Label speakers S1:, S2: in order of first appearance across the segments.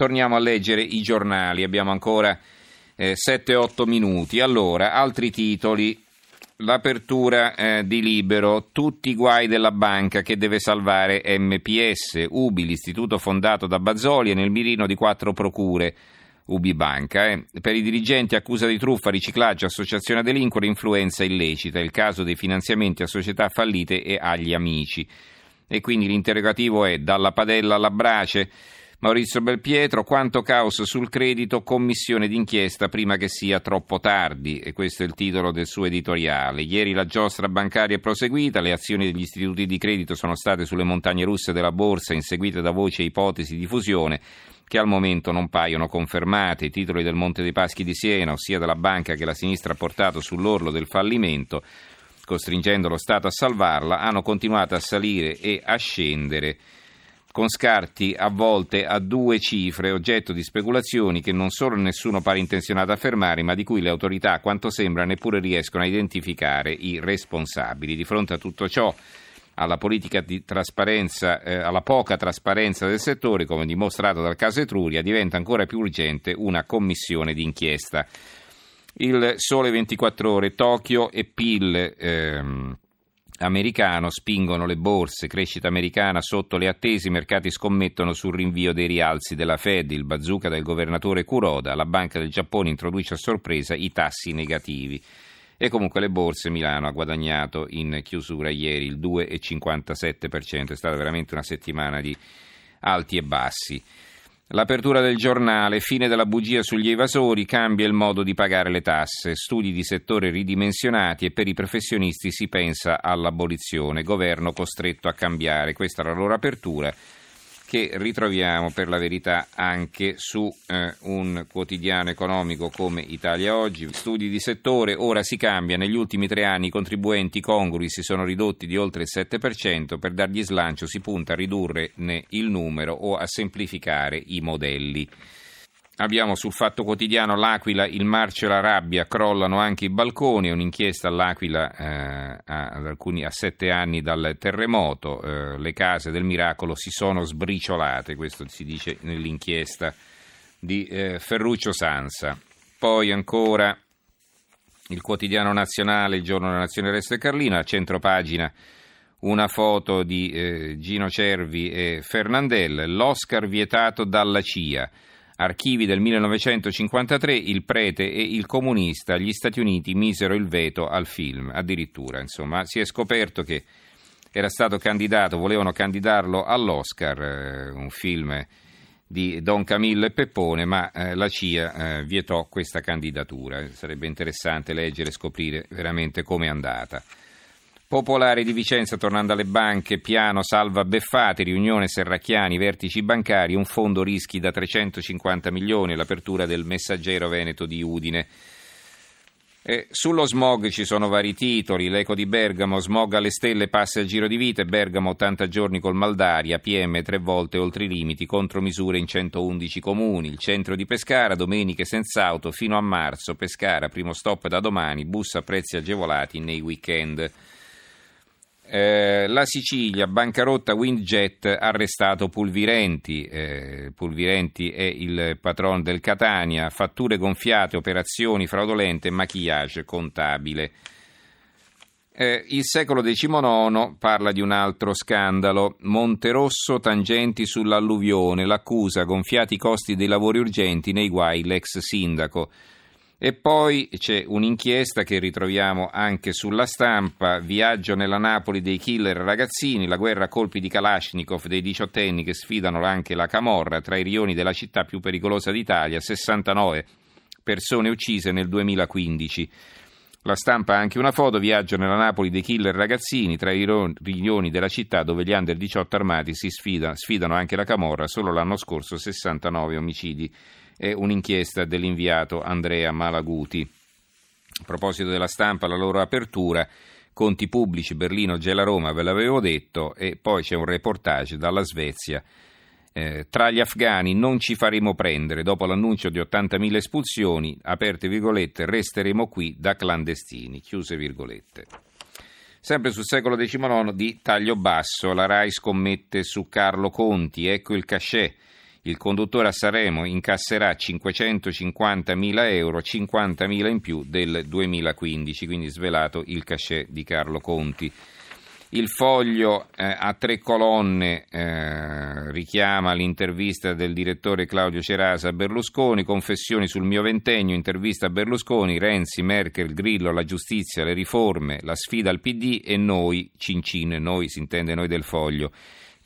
S1: Torniamo a leggere i giornali, abbiamo ancora eh, 7-8 minuti. Allora, altri titoli. L'apertura eh, di Libero, tutti i guai della banca che deve salvare MPS, UBI, l'istituto fondato da Bazzoli e nel mirino di quattro procure. UBI Banca. Eh. Per i dirigenti accusa di truffa, riciclaggio, associazione a delinquere, influenza illecita. Il caso dei finanziamenti a società fallite e agli amici. E quindi l'interrogativo è dalla padella alla brace. Maurizio Belpietro, quanto caos sul credito, commissione d'inchiesta prima che sia troppo tardi, e questo è il titolo del suo editoriale. Ieri la giostra bancaria è proseguita, le azioni degli istituti di credito sono state sulle montagne russe della borsa, inseguite da voci e ipotesi di fusione che al momento non paiono confermate. I titoli del Monte dei Paschi di Siena, ossia della banca che la sinistra ha portato sull'orlo del fallimento, costringendo lo Stato a salvarla, hanno continuato a salire e a scendere con scarti a volte a due cifre, oggetto di speculazioni che non solo nessuno pare intenzionato a fermare, ma di cui le autorità, a quanto sembra, neppure riescono a identificare i responsabili. Di fronte a tutto ciò, alla eh, alla poca trasparenza del settore, come dimostrato dal caso Etruria, diventa ancora più urgente una commissione d'inchiesta. Il Sole 24 Ore, Tokyo e PIL. Ehm, americano spingono le borse, crescita americana sotto le attese, i mercati scommettono sul rinvio dei rialzi della Fed, il bazooka del governatore Kuroda, la Banca del Giappone introduce a sorpresa i tassi negativi. E comunque le borse Milano ha guadagnato in chiusura ieri il 2,57%, è stata veramente una settimana di alti e bassi. L'apertura del giornale, fine della bugia sugli evasori, cambia il modo di pagare le tasse, studi di settore ridimensionati e per i professionisti si pensa all'abolizione, governo costretto a cambiare. Questa è la loro apertura che ritroviamo per la verità anche su eh, un quotidiano economico come Italia Oggi. Studi di settore, ora si cambia, negli ultimi tre anni i contribuenti congrui si sono ridotti di oltre il 7%, per dargli slancio si punta a ridurre il numero o a semplificare i modelli. Abbiamo sul Fatto Quotidiano l'Aquila, il marcio e la rabbia, crollano anche i balconi, un'inchiesta all'Aquila eh, a, alcuni, a, sette anni dal terremoto, eh, le case del miracolo si sono sbriciolate, questo si dice nell'inchiesta di eh, Ferruccio Sansa. Poi ancora il quotidiano nazionale, il giorno della nazione Resto e Carlino, a centro pagina una foto di eh, Gino Cervi e Fernandel, l'Oscar vietato dalla CIA archivi del 1953, il prete e il comunista, gli Stati Uniti misero il veto al film, addirittura, insomma, si è scoperto che era stato candidato, volevano candidarlo all'Oscar, eh, un film di Don Camillo e Peppone, ma eh, la CIA eh, vietò questa candidatura. Sarebbe interessante leggere e scoprire veramente come è andata. Popolare di Vicenza, tornando alle banche, piano salva Beffati, riunione Serracchiani, vertici bancari, un fondo rischi da 350 milioni, l'apertura del messaggero Veneto di Udine. E sullo smog ci sono vari titoli, l'eco di Bergamo, smog alle stelle passa il giro di vita, Bergamo 80 giorni col maldaria, PM tre volte oltre i limiti, contromisure in 111 comuni, il centro di Pescara, domeniche senza auto fino a marzo, Pescara, primo stop da domani, bus a prezzi agevolati nei weekend. Eh, la Sicilia, bancarotta Windjet, arrestato Pulvirenti. Eh, Pulvirenti è il patron del Catania, fatture gonfiate, operazioni fraudolente, maquillage contabile. Eh, il secolo XIX parla di un altro scandalo. Monterosso, tangenti sull'alluvione, l'accusa, gonfiati i costi dei lavori urgenti, nei guai l'ex sindaco. E poi c'è un'inchiesta che ritroviamo anche sulla stampa, viaggio nella Napoli dei killer ragazzini, la guerra a colpi di Kalashnikov dei diciottenni che sfidano anche la Camorra tra i rioni della città più pericolosa d'Italia, 69 persone uccise nel 2015. La stampa ha anche una foto, viaggio nella Napoli dei killer ragazzini, tra i rioni della città dove gli under 18 armati si sfida, sfidano anche la Camorra, solo l'anno scorso 69 omicidi è un'inchiesta dell'inviato Andrea Malaguti. A proposito della stampa, la loro apertura, conti pubblici, Berlino, Gela Roma, ve l'avevo detto, e poi c'è un reportage dalla Svezia. Eh, tra gli afghani non ci faremo prendere, dopo l'annuncio di 80.000 espulsioni, aperte virgolette, resteremo qui da clandestini, chiuse virgolette. Sempre sul secolo XIX di taglio basso, la RAI scommette su Carlo Conti, ecco il cachet Il conduttore a Sanremo incasserà 550 mila euro, 50 mila in più del 2015, quindi svelato il cachet di Carlo Conti. Il foglio eh, a tre colonne eh, richiama l'intervista del direttore Claudio Cerasa a Berlusconi, confessioni sul mio ventennio, intervista a Berlusconi, Renzi, Merkel, Grillo, la giustizia, le riforme, la sfida al PD e noi, Cincin, noi si intende noi del foglio.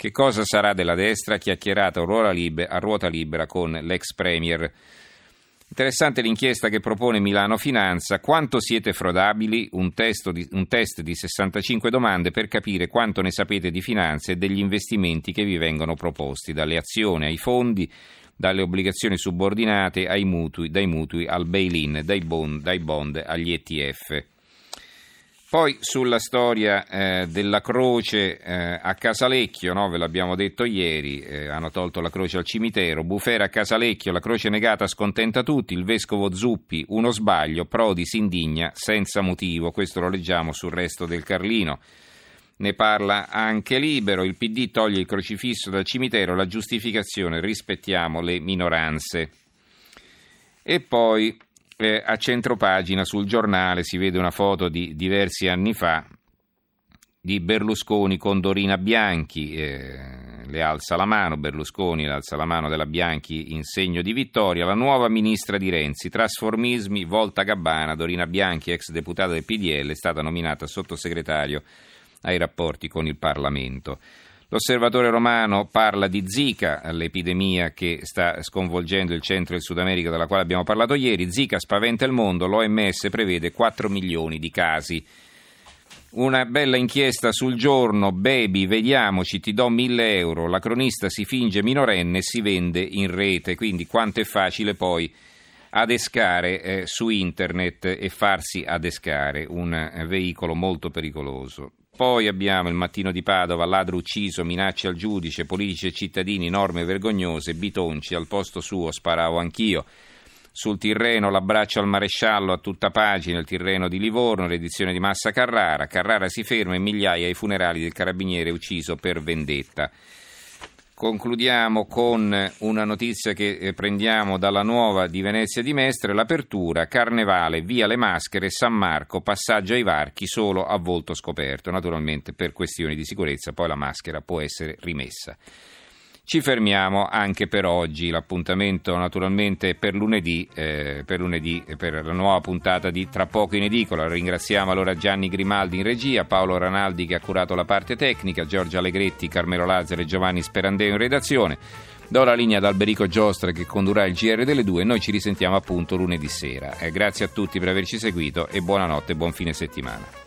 S1: Che cosa sarà della destra? Chiacchierata a ruota libera, con l'ex premier. Interessante l'inchiesta che propone Milano Finanza. Quanto siete frodabili? Un, di, un, test di 65 domande per capire quanto ne sapete di finanza e degli investimenti che vi vengono proposti, dalle azioni ai fondi, dalle obbligazioni subordinate ai mutui, dai mutui al bail-in, dai bond, dai bond agli ETF. Poi sulla storia eh, della croce eh, a Casalecchio, no? ve l'abbiamo detto ieri, eh, hanno tolto la croce al cimitero, Bufera a Casalecchio, la croce negata scontenta tutti, il vescovo Zuppi, uno sbaglio, Prodi si indigna senza motivo, questo lo leggiamo sul resto del Carlino. Ne parla anche Libero, il PD toglie il crocifisso dal cimitero, la giustificazione rispettiamo le minoranze. E poi eh, a centropagina sul giornale si vede una foto di diversi anni fa di Berlusconi con Dorina Bianchi. Eh, le alza la mano, Berlusconi le alza la mano della Bianchi in segno di vittoria. La nuova ministra di Renzi, trasformismi, volta Gabbana, Dorina Bianchi, ex deputata del PDL, è stata nominata sottosegretario ai rapporti con il Parlamento. L'osservatore romano parla di Zika, l'epidemia che sta sconvolgendo il centro e il Sud America della quale abbiamo parlato ieri. Zika spaventa il mondo, l'OMS prevede 4 milioni di casi. Una bella inchiesta sul giorno, baby, vediamoci, ti do 1000 euro, la cronista si finge minorenne e si vende in rete, quindi quanto è facile poi adescare eh, su internet e farsi adescare, un veicolo molto pericoloso. Poi abbiamo il mattino di Padova, ladro ucciso, minacce al giudice, politici e cittadini, norme vergognose, Bitonci, al posto suo sparavo anch'io. Sul Tirreno l'abbraccio al maresciallo a tutta pagina, il Tirreno di Livorno, l'edizione di Massa Carrara. Carrara si ferma e migliaia ai funerali del carabiniere ucciso per vendetta. Concludiamo con una notizia che eh, prendiamo dalla nuova di Venezia di Mestre, l'apertura, carnevale, via le maschere, San Marco, passaggio ai varchi solo a volto scoperto. Naturalmente per questioni di sicurezza poi la maschera può essere rimessa. Ci fermiamo anche per oggi, l'appuntamento naturalmente per lunedì, eh, per lunedì per la nuova puntata di Tra poco in edicola. Ringraziamo allora Gianni Grimaldi in regia, Paolo Ranaldi che ha curato la parte tecnica, Giorgia Allegretti, Carmelo Lazzaro e Giovanni Sperandeo in redazione. Do la linea ad Alberico Giostra che condurrà il GR delle due e noi ci risentiamo appunto lunedì sera. Eh, grazie a tutti per averci seguito e buonanotte e buon fine settimana.